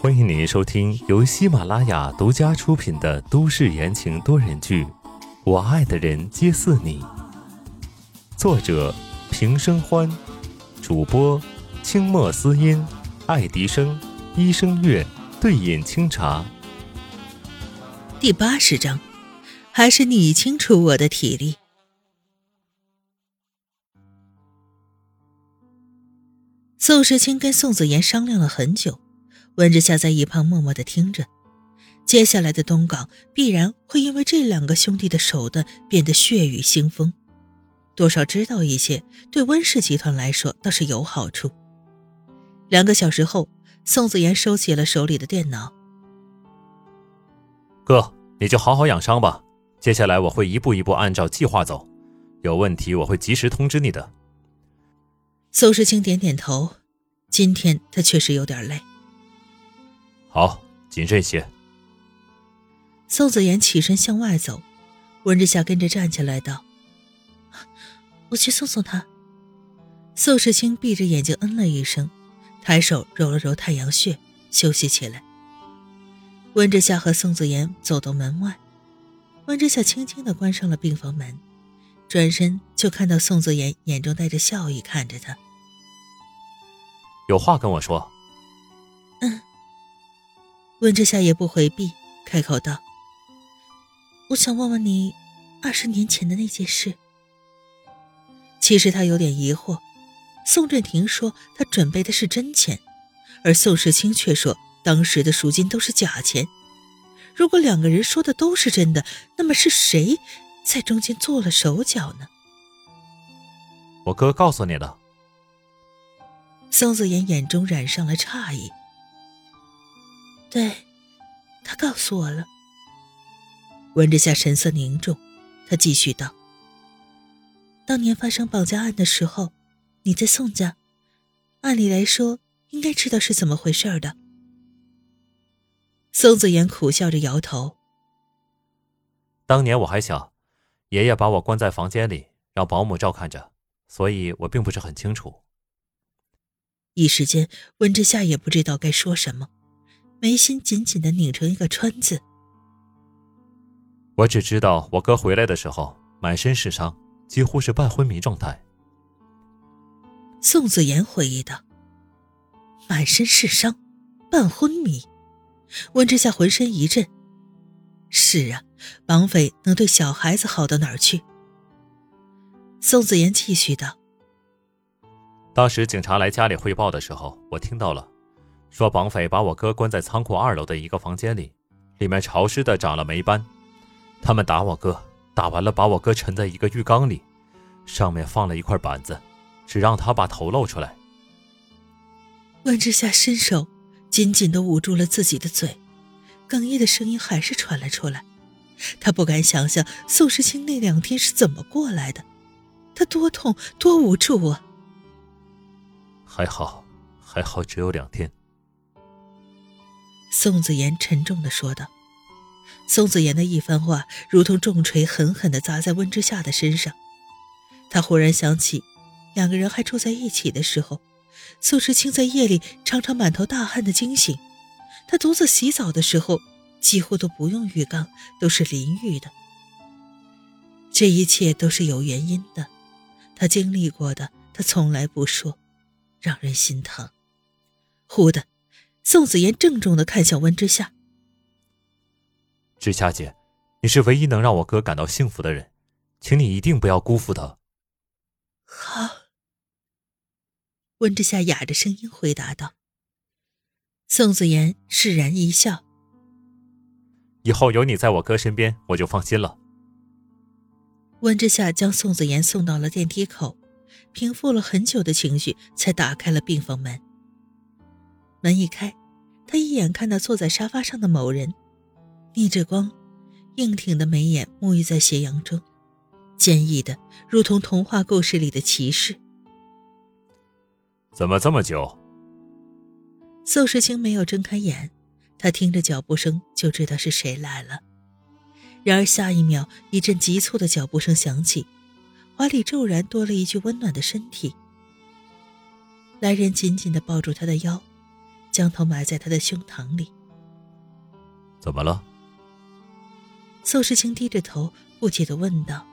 欢迎您收听由喜马拉雅独家出品的都市言情多人剧《我爱的人皆似你》，作者平生欢，主播清墨思音、爱迪生、医生月、对饮清茶。第八十章，还是你清楚我的体力。宋时清跟宋子妍商量了很久。温之夏在一旁默默的听着，接下来的东港必然会因为这两个兄弟的手段变得血雨腥风，多少知道一些，对温氏集团来说倒是有好处。两个小时后，宋子妍收起了手里的电脑。哥，你就好好养伤吧，接下来我会一步一步按照计划走，有问题我会及时通知你的。宋时清点点头，今天他确实有点累。好，谨慎些。宋子妍起身向外走，温之夏跟着站起来道：“我去送送他。”宋世清闭着眼睛嗯了一声，抬手揉了揉太阳穴，休息起来。温之夏和宋子妍走到门外，温之夏轻轻的关上了病房门，转身就看到宋子妍眼中带着笑意看着他：“有话跟我说。”嗯温之夏也不回避，开口道：“我想问问你，二十年前的那件事。”其实他有点疑惑，宋振庭说他准备的是真钱，而宋时清却说当时的赎金都是假钱。如果两个人说的都是真的，那么是谁在中间做了手脚呢？我哥告诉你的。宋子妍眼中染上了诧异。对，他告诉我了。温之夏神色凝重，他继续道：“当年发生绑架案的时候，你在宋家，按理来说应该知道是怎么回事的。”宋子妍苦笑着摇头：“当年我还小，爷爷把我关在房间里，让保姆照看着，所以我并不是很清楚。”一时间，温之夏也不知道该说什么。眉心紧紧的拧成一个川字。我只知道我哥回来的时候满身是伤，几乎是半昏迷状态。宋子言回忆道：“满身是伤，半昏迷。”温之夏浑身一震。是啊，绑匪能对小孩子好到哪儿去？宋子妍继续道：“当时警察来家里汇报的时候，我听到了。”说绑匪把我哥关在仓库二楼的一个房间里，里面潮湿的长了霉斑。他们打我哥，打完了把我哥沉在一个浴缸里，上面放了一块板子，只让他把头露出来。万之夏伸手紧紧地捂住了自己的嘴，哽咽的声音还是传了出来。他不敢想象宋时清那两天是怎么过来的，他多痛多无助啊！还好，还好，只有两天。宋子言沉重的说道：“宋子言的一番话，如同重锤，狠狠的砸在温之夏的身上。他忽然想起，两个人还住在一起的时候，宋时清在夜里常常满头大汗的惊醒。他独自洗澡的时候，几乎都不用浴缸，都是淋浴的。这一切都是有原因的，他经历过的，他从来不说，让人心疼。忽的。”宋子言郑重的看向温之夏：“之夏姐，你是唯一能让我哥感到幸福的人，请你一定不要辜负他。”好。温之夏哑着声音回答道。宋子言释然一笑：“以后有你在我哥身边，我就放心了。”温之夏将宋子妍送到了电梯口，平复了很久的情绪，才打开了病房门。门一开，他一眼看到坐在沙发上的某人，逆着光，硬挺的眉眼沐浴在斜阳中，坚毅的如同童话故事里的骑士。怎么这么久？宋时清没有睁开眼，他听着脚步声就知道是谁来了。然而下一秒，一阵急促的脚步声响起，怀里骤然多了一具温暖的身体。来人紧紧的抱住他的腰。将头埋在他的胸膛里。怎么了？宋时清低着头，不解的问道：“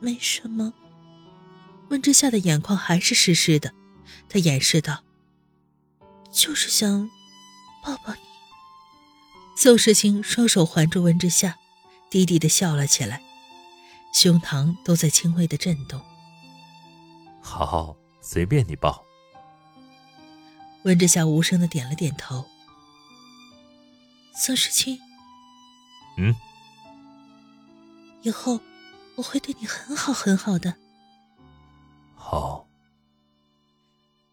没什么。”温之夏的眼眶还是湿湿的，他掩饰道：“就是想抱抱你。”宋时清双手环住温之夏，低低的笑了起来，胸膛都在轻微的震动。好，随便你抱。温之夏无声的点了点头。宋时清，嗯，以后我会对你很好很好的。好。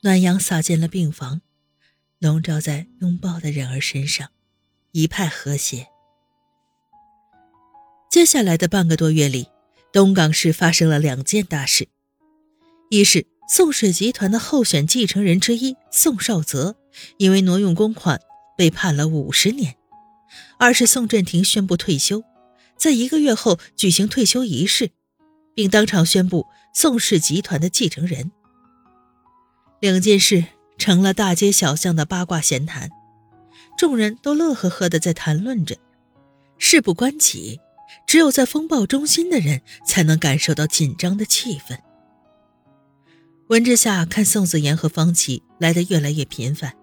暖阳洒进了病房，笼罩在拥抱的人儿身上，一派和谐。接下来的半个多月里，东港市发生了两件大事：一是宋氏集团的候选继承人之一宋少泽，因为挪用公款被判了五十年；二是宋振廷宣布退休，在一个月后举行退休仪式，并当场宣布。宋氏集团的继承人，两件事成了大街小巷的八卦闲谈，众人都乐呵呵的在谈论着。事不关己，只有在风暴中心的人才能感受到紧张的气氛。温之夏看宋子言和方琦来的越来越频繁，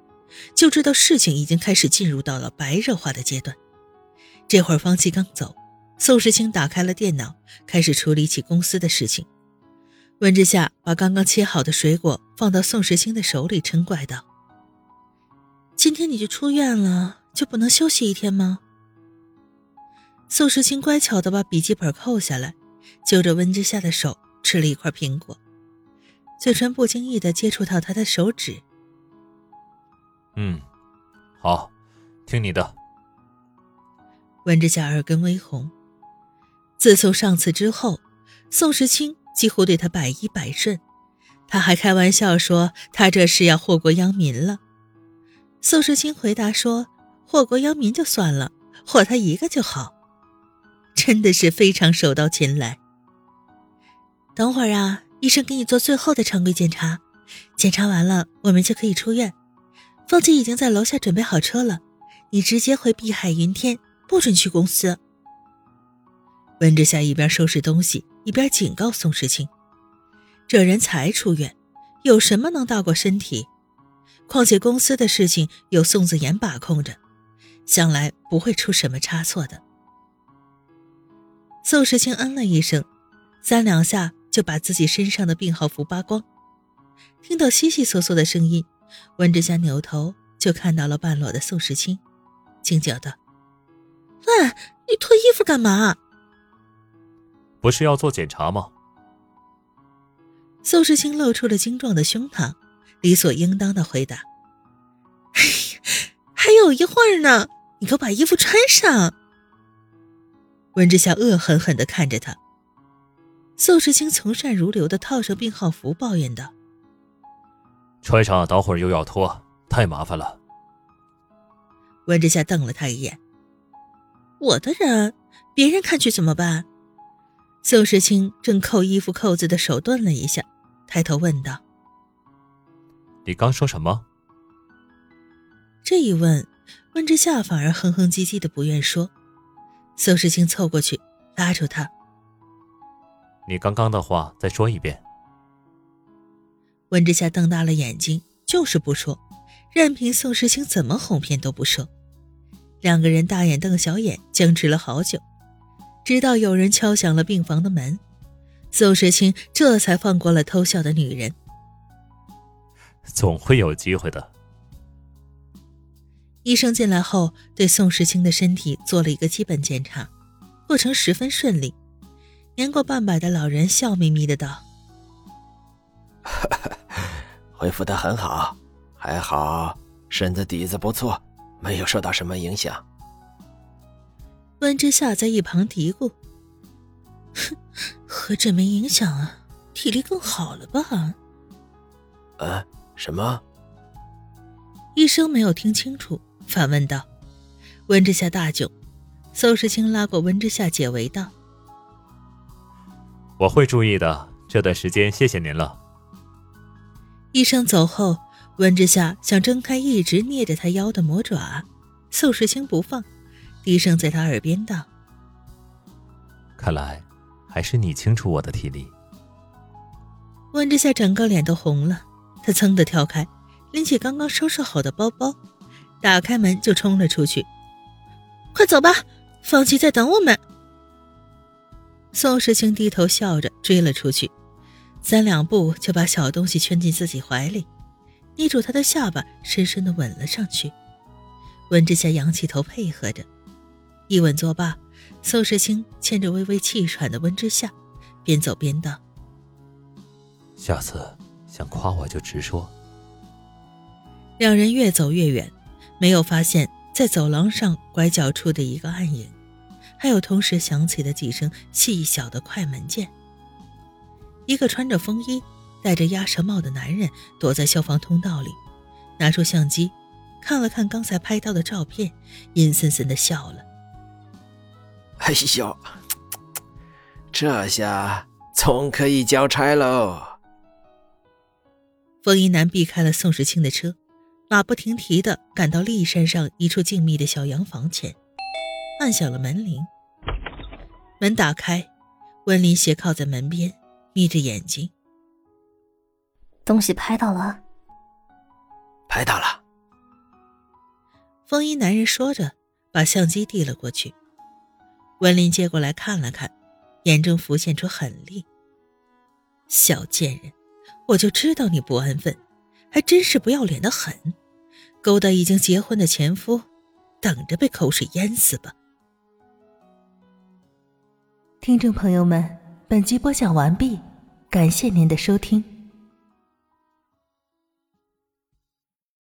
就知道事情已经开始进入到了白热化的阶段。这会儿方琦刚走，宋时清打开了电脑，开始处理起公司的事情。温之夏把刚刚切好的水果放到宋时清的手里，嗔怪道：“今天你就出院了，就不能休息一天吗？”宋时清乖巧的把笔记本扣下来，揪着温之夏的手吃了一块苹果，嘴唇不经意的接触到他的手指。“嗯，好，听你的。”温之夏耳根微红。自从上次之后，宋时清。几乎对他百依百顺，他还开玩笑说他这是要祸国殃民了。宋时清回答说：“祸国殃民就算了，祸他一个就好。”真的是非常手到擒来。等会儿啊，医生给你做最后的常规检查，检查完了我们就可以出院。凤姐已经在楼下准备好车了，你直接回碧海云天，不准去公司。温之夏一边收拾东西。一边警告宋时清：“这人才出院，有什么能大过身体？况且公司的事情有宋子言把控着，想来不会出什么差错的。”宋时清嗯了一声，三两下就把自己身上的病号服扒光。听到悉悉嗦嗦的声音，温之夏扭头就看到了半裸的宋时清，惊叫道：“喂，你脱衣服干嘛？”不是要做检查吗？宋时清露出了精壮的胸膛，理所应当的回答：“哎呀，还有一会儿呢，你给我把衣服穿上。”温之夏恶狠狠的看着他。宋时清从善如流的套上病号服，抱怨道：“穿上，等会儿又要脱，太麻烦了。”温之夏瞪了他一眼：“我的人，别人看去怎么办？”宋时清正扣衣服扣子的手顿了一下，抬头问道：“你刚说什么？”这一问，温之夏反而哼哼唧唧的不愿说。宋时清凑过去拉住他：“你刚刚的话再说一遍。”温之夏瞪大了眼睛，就是不说，任凭宋时清怎么哄骗都不说。两个人大眼瞪小眼，僵持了好久。直到有人敲响了病房的门，宋时清这才放过了偷笑的女人。总会有机会的。医生进来后，对宋时清的身体做了一个基本检查，过程十分顺利。年过半百的老人笑眯眯的道：“恢复的很好，还好身子底子不错，没有受到什么影响。”温之夏在一旁嘀咕：“哼，何止没影响啊，体力更好了吧？”啊，什么？医生没有听清楚，反问道。温之夏大窘，邹世清拉过温之夏解围道：“我会注意的，这段时间谢谢您了。”医生走后，温之夏想挣开一直捏着他腰的魔爪，宋世清不放，低声在他耳边道：“看来还是你清楚我的体力。”温之夏整个脸都红了，他噌的跳开，拎起刚刚收拾好的包包，打开门就冲了出去。快走吧，方琦在等我们。宋时清低头笑着追了出去，三两步就把小东西圈进自己怀里，捏住他的下巴，深深的吻了上去。温之夏仰起头配合着，一吻作罢，宋时清牵着微微气喘的温之夏，边走边道。下次想夸我就直说。两人越走越远，没有发现，在走廊上拐角处的一个暗影，还有同时响起的几声细小的快门键。一个穿着风衣、戴着鸭舌帽的男人躲在消防通道里，拿出相机，看了看刚才拍到的照片，阴森森的笑了。哎呦，这下总可以交差喽！风衣男避开了宋时清的车，马不停蹄的赶到骊山上一处静谧的小洋房前，按响了门铃。门打开，温林斜靠在门边，眯着眼睛。东西拍到了，拍到了。风衣男人说着，把相机递了过去。温林接过来看了看，眼中浮现出狠戾：“小贱人！”我就知道你不安分，还真是不要脸的很，勾搭已经结婚的前夫，等着被口水淹死吧。听众朋友们，本集播讲完毕，感谢您的收听。